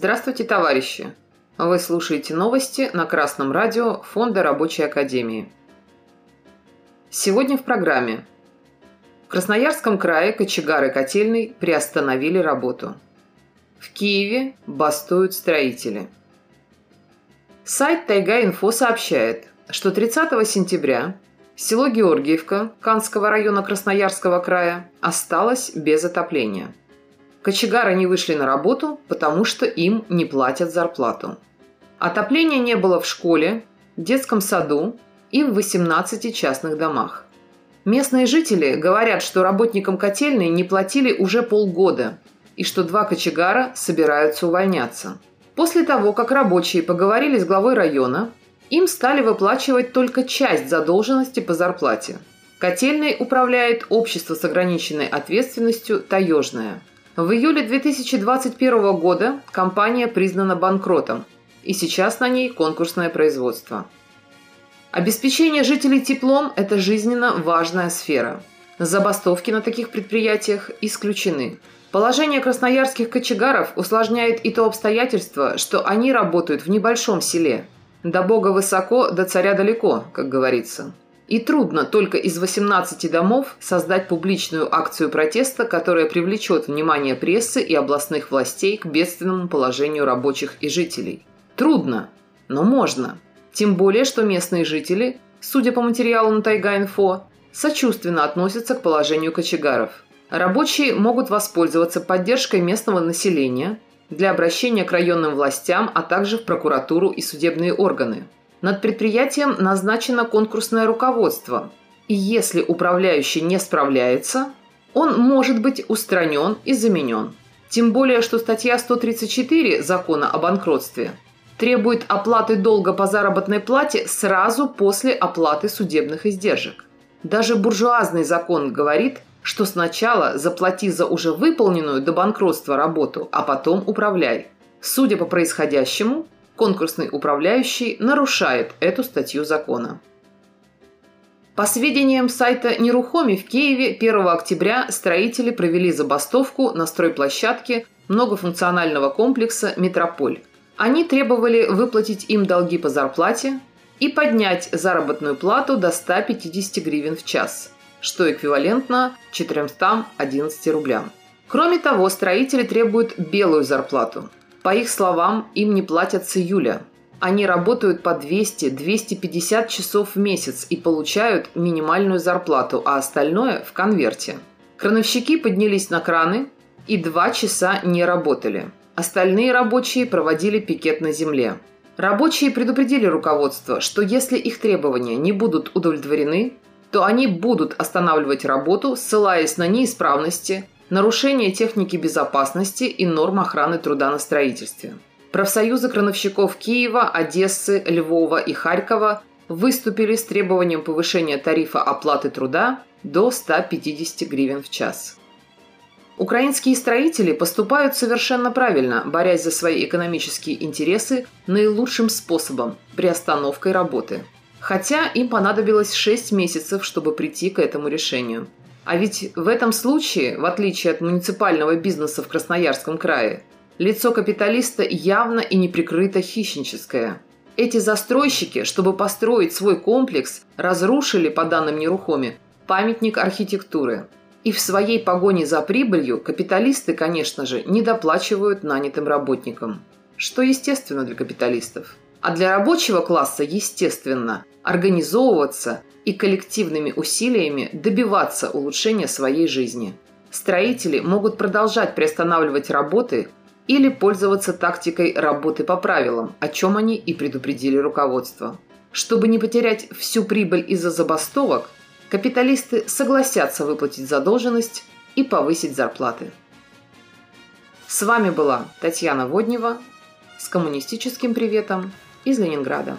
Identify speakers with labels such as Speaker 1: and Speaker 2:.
Speaker 1: Здравствуйте, товарищи! Вы слушаете новости на Красном радио Фонда Рабочей Академии. Сегодня в программе. В Красноярском крае кочегары котельной приостановили работу. В Киеве бастуют строители. Сайт Тайга-Инфо сообщает, что 30 сентября село Георгиевка Канского района Красноярского края осталось без отопления – Кочегары не вышли на работу, потому что им не платят зарплату. Отопления не было в школе, детском саду и в 18 частных домах. Местные жители говорят, что работникам котельной не платили уже полгода и что два кочегара собираются увольняться. После того, как рабочие поговорили с главой района, им стали выплачивать только часть задолженности по зарплате. Котельной управляет общество с ограниченной ответственностью «Таежная». В июле 2021 года компания признана банкротом, и сейчас на ней конкурсное производство. Обеспечение жителей теплом – это жизненно важная сфера. Забастовки на таких предприятиях исключены. Положение красноярских кочегаров усложняет и то обстоятельство, что они работают в небольшом селе. До бога высоко, до царя далеко, как говорится. И трудно только из 18 домов создать публичную акцию протеста, которая привлечет внимание прессы и областных властей к бедственному положению рабочих и жителей. Трудно, но можно. Тем более, что местные жители, судя по материалу на Тайга-Инфо, сочувственно относятся к положению кочегаров. Рабочие могут воспользоваться поддержкой местного населения для обращения к районным властям, а также в прокуратуру и судебные органы – над предприятием назначено конкурсное руководство, и если управляющий не справляется, он может быть устранен и заменен. Тем более, что статья 134 Закона о банкротстве требует оплаты долга по заработной плате сразу после оплаты судебных издержек. Даже буржуазный закон говорит, что сначала заплати за уже выполненную до банкротства работу, а потом управляй. Судя по происходящему, конкурсный управляющий нарушает эту статью закона. По сведениям сайта Нерухоми в Киеве 1 октября строители провели забастовку на стройплощадке многофункционального комплекса «Метрополь». Они требовали выплатить им долги по зарплате и поднять заработную плату до 150 гривен в час, что эквивалентно 411 рублям. Кроме того, строители требуют белую зарплату – по их словам, им не платят с июля. Они работают по 200-250 часов в месяц и получают минимальную зарплату, а остальное в конверте. Крановщики поднялись на краны и два часа не работали. Остальные рабочие проводили пикет на земле. Рабочие предупредили руководство, что если их требования не будут удовлетворены, то они будут останавливать работу, ссылаясь на неисправности, нарушение техники безопасности и норм охраны труда на строительстве. Профсоюзы крановщиков Киева, Одессы, Львова и Харькова выступили с требованием повышения тарифа оплаты труда до 150 гривен в час. Украинские строители поступают совершенно правильно, борясь за свои экономические интересы наилучшим способом – приостановкой работы. Хотя им понадобилось 6 месяцев, чтобы прийти к этому решению – а ведь в этом случае, в отличие от муниципального бизнеса в Красноярском крае, лицо капиталиста явно и неприкрыто хищническое. Эти застройщики, чтобы построить свой комплекс, разрушили, по данным Нерухоми, памятник архитектуры. И в своей погоне за прибылью капиталисты, конечно же, не доплачивают нанятым работникам. Что естественно для капиталистов. А для рабочего класса, естественно, организовываться и коллективными усилиями добиваться улучшения своей жизни. Строители могут продолжать приостанавливать работы или пользоваться тактикой работы по правилам, о чем они и предупредили руководство. Чтобы не потерять всю прибыль из-за забастовок, капиталисты согласятся выплатить задолженность и повысить зарплаты. С вами была Татьяна Воднева с коммунистическим приветом из Ленинграда.